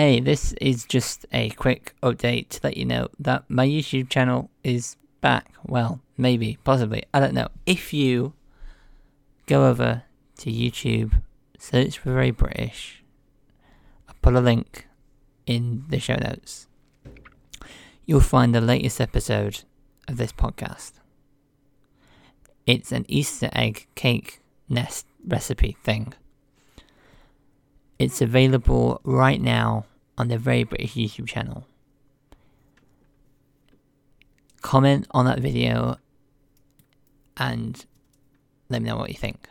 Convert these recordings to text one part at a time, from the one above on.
hey, this is just a quick update to let you know that my YouTube channel is back. Well, maybe, possibly, I don't know. If you go over to YouTube, search for Very British, I'll put a link in the show notes. You'll find the latest episode of this podcast. It's an Easter egg cake nest recipe thing. It's available right now on the Very British YouTube channel. Comment on that video and let me know what you think.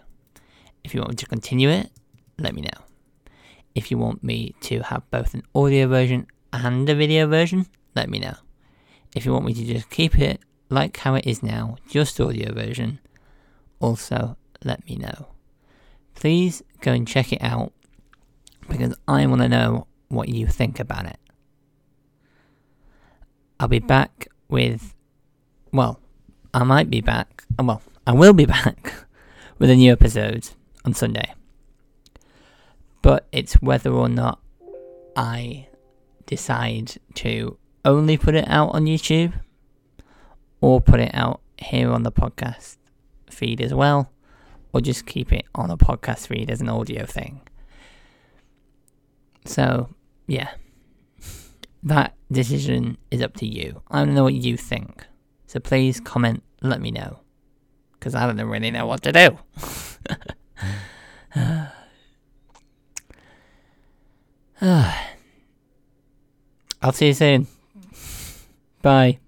If you want me to continue it, let me know. If you want me to have both an audio version and a video version, let me know. If you want me to just keep it like how it is now, just audio version, also let me know. Please go and check it out because I want to know what you think about it. I'll be back with, well, I might be back, oh, well, I will be back with a new episode on Sunday. But it's whether or not I decide to only put it out on YouTube or put it out here on the podcast feed as well, or just keep it on a podcast feed as an audio thing. So, yeah. That decision is up to you. I don't know what you think. So please comment, let me know. Because I don't really know what to do. I'll see you soon. Bye.